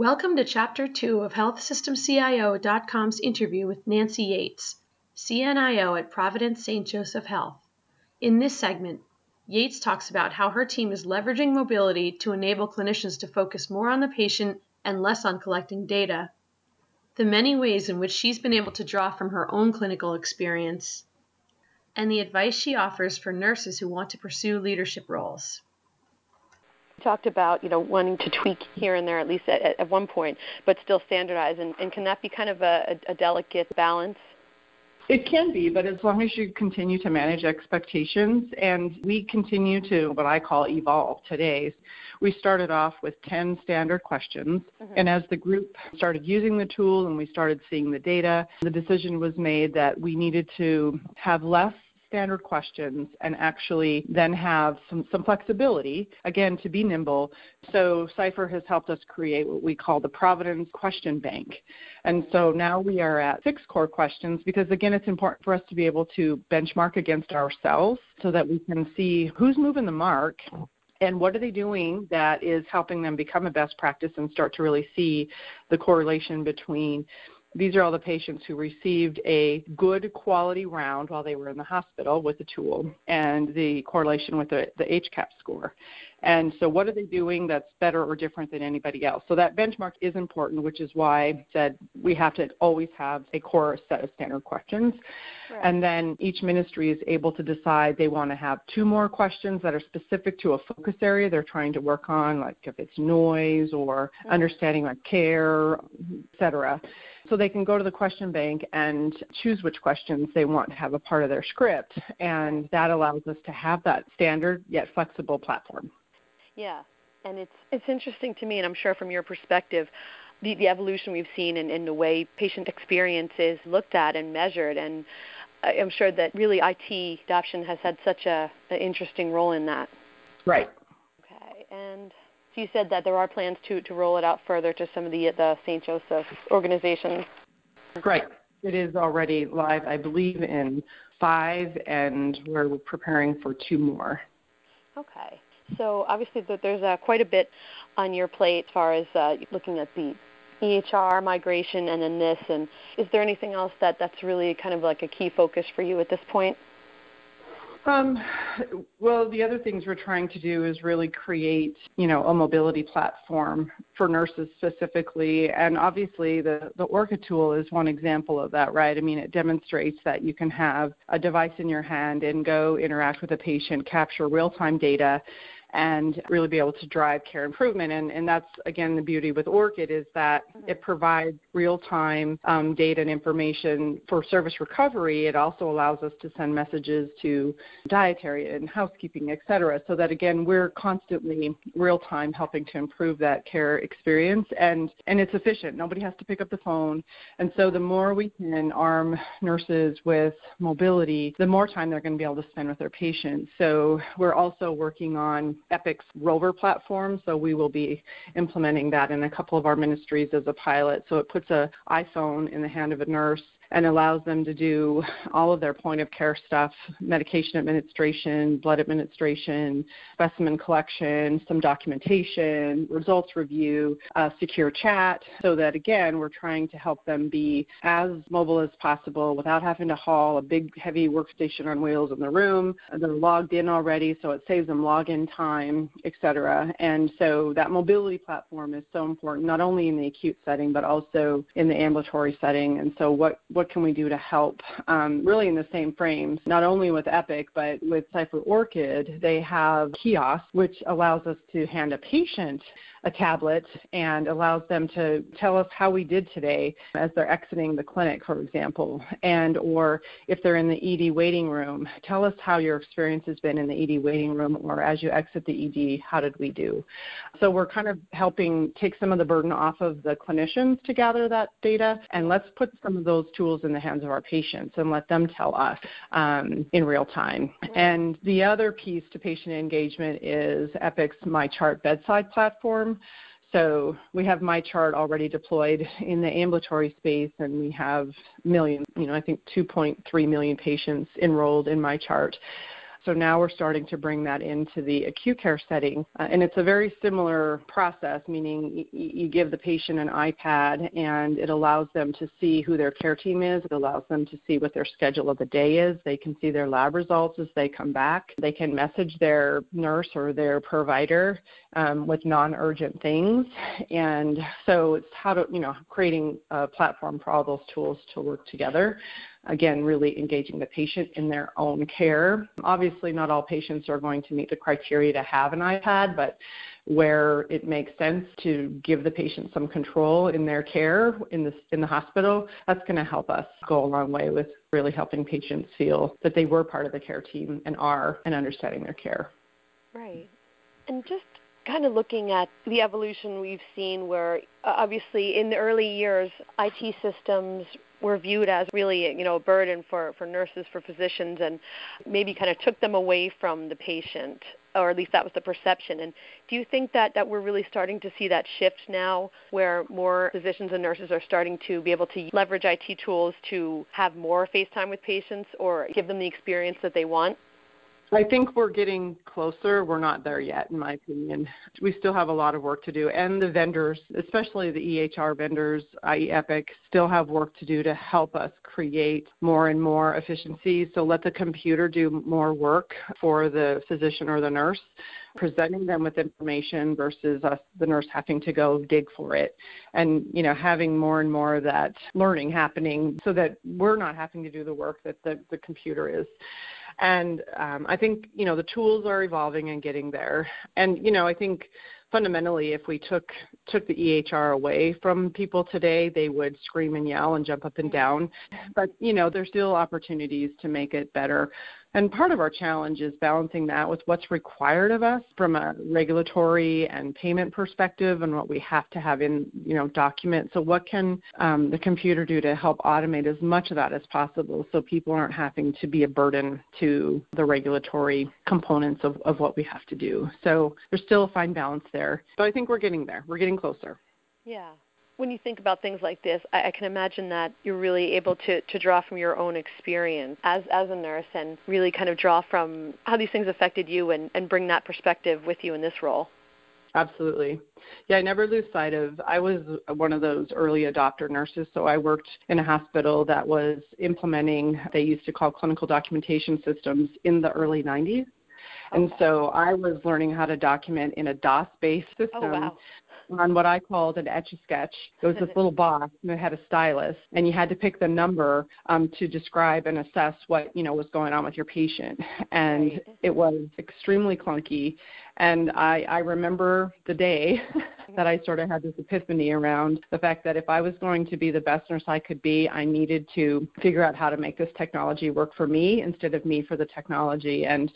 Welcome to Chapter 2 of HealthSystemCIO.com's interview with Nancy Yates, CNIO at Providence St. Joseph Health. In this segment, Yates talks about how her team is leveraging mobility to enable clinicians to focus more on the patient and less on collecting data, the many ways in which she's been able to draw from her own clinical experience, and the advice she offers for nurses who want to pursue leadership roles. Talked about you know wanting to tweak here and there at least at, at one point, but still standardize, and, and can that be kind of a, a delicate balance? It can be, but as long as you continue to manage expectations, and we continue to what I call evolve today. We started off with 10 standard questions, mm-hmm. and as the group started using the tool and we started seeing the data, the decision was made that we needed to have less standard questions and actually then have some, some flexibility, again, to be nimble. So Cipher has helped us create what we call the Providence Question Bank. And so now we are at six core questions because, again, it's important for us to be able to benchmark against ourselves so that we can see who's moving the mark and what are they doing that is helping them become a best practice and start to really see the correlation between these are all the patients who received a good quality round while they were in the hospital with the tool and the correlation with the, the HCAHPS score. And so, what are they doing that's better or different than anybody else? So, that benchmark is important, which is why I said we have to always have a core set of standard questions. Right. And then each ministry is able to decide they want to have two more questions that are specific to a focus area they're trying to work on, like if it's noise or mm-hmm. understanding like care, et cetera. So they can go to the question bank and choose which questions they want to have a part of their script. And that allows us to have that standard yet flexible platform. Yeah, and it's it's interesting to me, and I'm sure from your perspective, the, the evolution we've seen in, in the way patient experience is looked at and measured, and I'm sure that really IT adoption has had such a an interesting role in that. Right. Okay, and so you said that there are plans to to roll it out further to some of the the St. Joseph organizations. Right. It is already live, I believe, in five, and we're preparing for two more. Okay. So obviously, there's uh, quite a bit on your plate as far as uh, looking at the EHR migration and then this. And is there anything else that that's really kind of like a key focus for you at this point? Um, well, the other things we're trying to do is really create, you know, a mobility platform for nurses specifically, and obviously the the Orchid tool is one example of that, right? I mean, it demonstrates that you can have a device in your hand and go interact with a patient, capture real-time data, and really be able to drive care improvement. And, and that's, again, the beauty with Orchid is that it provides real-time um, data and information for service recovery. It also allows us to send messages to dietary and housekeeping, et cetera, so that, again, we're constantly real-time helping to improve that care experience. And, and it's efficient. Nobody has to pick up the phone. And so the more we can arm nurses with mobility, the more time they're going to be able to spend with their patients. So we're also working on Epic's Rover platform. So we will be implementing that in a couple of our ministries as a pilot. So it puts an iPhone in the hand of a nurse and allows them to do all of their point of care stuff medication administration, blood administration, specimen collection, some documentation, results review, uh, secure chat, so that again, we're trying to help them be as mobile as possible without having to haul a big, heavy workstation on wheels in the room. They're logged in already, so it saves them login time, et cetera. And so that mobility platform is so important, not only in the acute setting, but also in the ambulatory setting. And so what, what what can we do to help um, really in the same frames, not only with Epic, but with Cipher Orchid, they have kiosks, which allows us to hand a patient a tablet and allows them to tell us how we did today as they're exiting the clinic, for example, and or if they're in the ED waiting room, tell us how your experience has been in the ED waiting room, or as you exit the ED, how did we do? So we're kind of helping take some of the burden off of the clinicians to gather that data, and let's put some of those tools in the hands of our patients and let them tell us um, in real time. And the other piece to patient engagement is Epic's MyChart bedside platform so we have MyChart already deployed in the ambulatory space, and we have millions, you know, I think 2.3 million patients enrolled in MyChart. So now we're starting to bring that into the acute care setting. Uh, and it's a very similar process, meaning y- you give the patient an iPad and it allows them to see who their care team is. It allows them to see what their schedule of the day is. They can see their lab results as they come back. They can message their nurse or their provider um, with non-urgent things. And so it's how to, you know, creating a platform for all those tools to work together again, really engaging the patient in their own care. Obviously, not all patients are going to meet the criteria to have an iPad, but where it makes sense to give the patient some control in their care in the, in the hospital, that's going to help us go a long way with really helping patients feel that they were part of the care team and are and understanding their care. Right. And just kind of looking at the evolution we've seen where uh, obviously in the early years IT systems were viewed as really you know a burden for for nurses for physicians and maybe kind of took them away from the patient or at least that was the perception. And do you think that that we're really starting to see that shift now where more physicians and nurses are starting to be able to leverage IT tools to have more face time with patients or give them the experience that they want I think we're getting closer. We're not there yet, in my opinion. We still have a lot of work to do. And the vendors, especially the EHR vendors, i.e., Epic, still have work to do to help us create more and more efficiency. So let the computer do more work for the physician or the nurse, presenting them with information versus us, the nurse, having to go dig for it. And, you know, having more and more of that learning happening so that we're not having to do the work that the, the computer is. And um, I think you know the tools are evolving and getting there. And you know I think fundamentally, if we took took the EHR away from people today, they would scream and yell and jump up and down. But you know, there's still opportunities to make it better. And part of our challenge is balancing that with what's required of us from a regulatory and payment perspective and what we have to have in, you know, documents. So what can um, the computer do to help automate as much of that as possible so people aren't having to be a burden to the regulatory components of, of what we have to do. So there's still a fine balance there. But I think we're getting there. We're getting closer. Yeah when you think about things like this, I, I, can imagine that you're really able to, to draw from your own experience as, as a nurse and really kind of draw from how these things affected you and, and bring that perspective with you in this role. Absolutely. Yeah, I never lose sight of I was one of those early adopter nurses, so I worked in a hospital that was implementing they used to call clinical documentation systems in the early 90s. And so I was learning how to document in a DOS based system oh, wow on what I called an etch a sketch. It was this little box and it had a stylus, and you had to pick the number um, to describe and assess what you know was going on with your patient. And it was extremely clunky. And I, I remember the day that I mm-hmm. sort of had this epiphany around the fact that if I was going to be the best nurse I could be, I needed to figure out how to make this technology work for me instead of me for the technology. And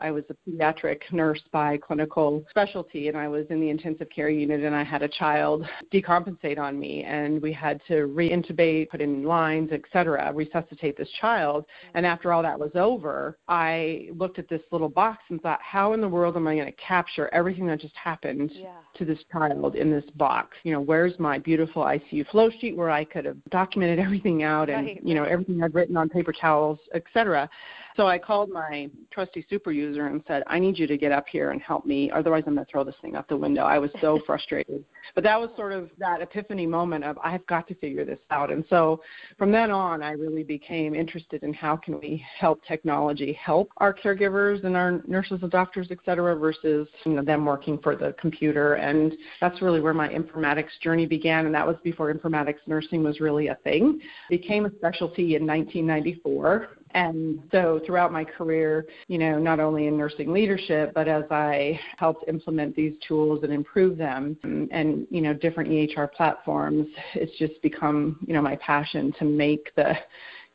I was a pediatric nurse by clinical specialty, and I was in the intensive care unit, and I had a child decompensate on me, and we had to reintubate, put in lines, etc., resuscitate this child. Mm-hmm. And after all that was over, I looked at this little box and thought, how in the world am I going to capture everything that just happened yeah. to this child in this box. You know, where's my beautiful ICU flow sheet where I could have documented everything out and right. you know everything I'd written on paper towels, etc. So I called my trusty super user and said, I need you to get up here and help me, otherwise I'm going to throw this thing out the window. I was so frustrated. But that was sort of that epiphany moment of I've got to figure this out. And so from then on, I really became interested in how can we help technology help our caregivers and our nurses and doctors, et cetera, versus you know, them working for the computer. And that's really where my informatics journey began. And that was before informatics nursing was really a thing. It became a specialty in 1994 and so throughout my career, you know, not only in nursing leadership, but as I helped implement these tools and improve them and, you know, different EHR platforms, it's just become, you know, my passion to make the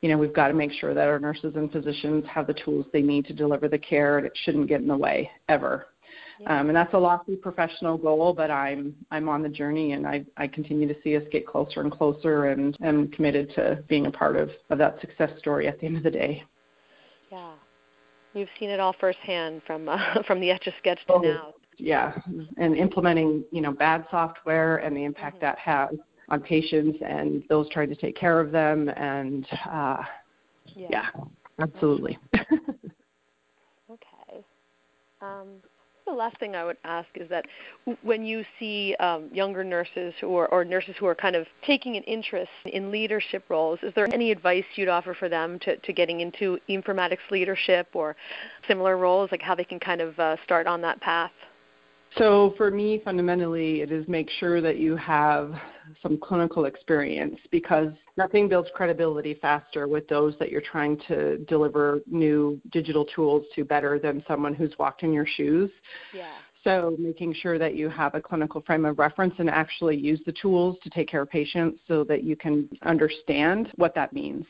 you know, we've got to make sure that our nurses and physicians have the tools they need to deliver the care, and it shouldn't get in the way ever. Um, and that's a lofty professional goal, but I'm I'm on the journey, and I I continue to see us get closer and closer, and am committed to being a part of of that success story at the end of the day. Yeah, you've seen it all firsthand from uh, from the etch a sketch to oh, now. Yeah, and implementing you know bad software and the impact mm-hmm. that has on patients and those trying to take care of them, and uh, yeah. yeah, absolutely. Um, the last thing I would ask is that when you see um, younger nurses who are, or nurses who are kind of taking an interest in leadership roles, is there any advice you'd offer for them to, to getting into informatics leadership or similar roles, like how they can kind of uh, start on that path? So for me, fundamentally, it is make sure that you have some clinical experience because nothing builds credibility faster with those that you're trying to deliver new digital tools to better than someone who's walked in your shoes. Yeah. So making sure that you have a clinical frame of reference and actually use the tools to take care of patients so that you can understand what that means.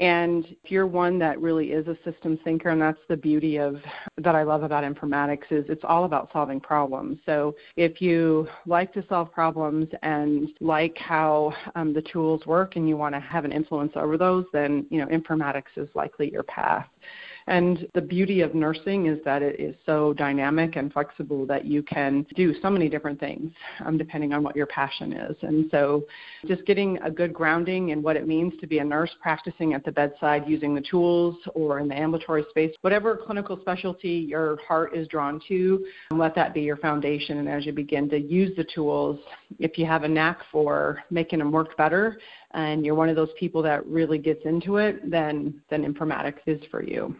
And if you're one that really is a systems thinker, and that's the beauty of that I love about informatics is it's all about solving problems. So if you like to solve problems and like how um, the tools work, and you want to have an influence over those, then you know informatics is likely your path. And the beauty of nursing is that it is so dynamic and flexible that you can do so many different things um, depending on what your passion is. And so just getting a good grounding in what it means to be a nurse practicing at the bedside using the tools or in the ambulatory space, whatever clinical specialty your heart is drawn to, let that be your foundation. And as you begin to use the tools, if you have a knack for making them work better, and you're one of those people that really gets into it, then then informatics is for you.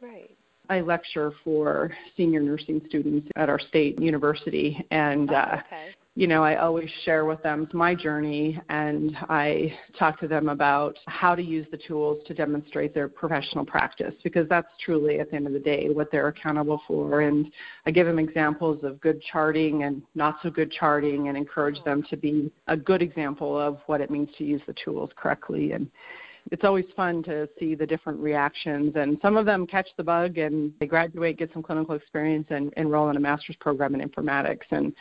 Right. I lecture for senior nursing students at our state university, and oh, uh, okay. You know I always share with them my journey, and I talk to them about how to use the tools to demonstrate their professional practice because that's truly at the end of the day what they're accountable for. And I give them examples of good charting and not so good charting, and encourage them to be a good example of what it means to use the tools correctly and it's always fun to see the different reactions and some of them catch the bug and they graduate get some clinical experience and enroll in a master's program in informatics. And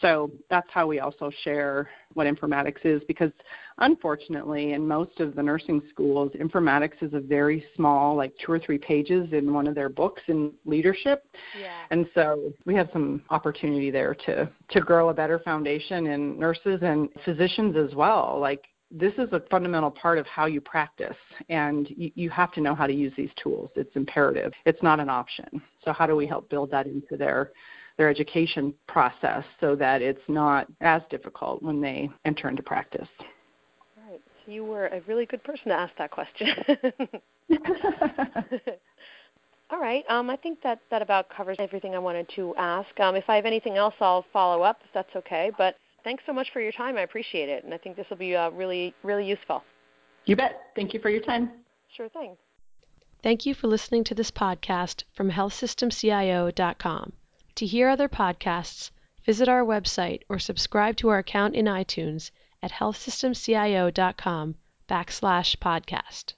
so that's how we also share what informatics is because unfortunately in most of the nursing schools informatics is a very small like two or three pages in one of their books in leadership. Yeah. and so we have some opportunity there to to grow a better foundation in nurses and physicians as well. Like this is a fundamental part of how you practice, and you, you, have to know how to use these tools. It's imperative. It's not an option. So how do we help build that into their their education process so that it's not as difficult when they enter into practice? Right. So you were a really good person to ask that question. All right. Um, I think that that about covers everything I wanted to ask. Um, if I have anything else, I'll follow up if that's okay. But thanks so much for your time. I appreciate it, and I think this will be uh, really, really useful. You bet. Thank you for your time. Sure thing. Thank you for listening to this podcast from healthsystemcio.com. To hear other podcasts, visit our website or subscribe to our account in iTunes at healthsystemcio.com backslash podcast.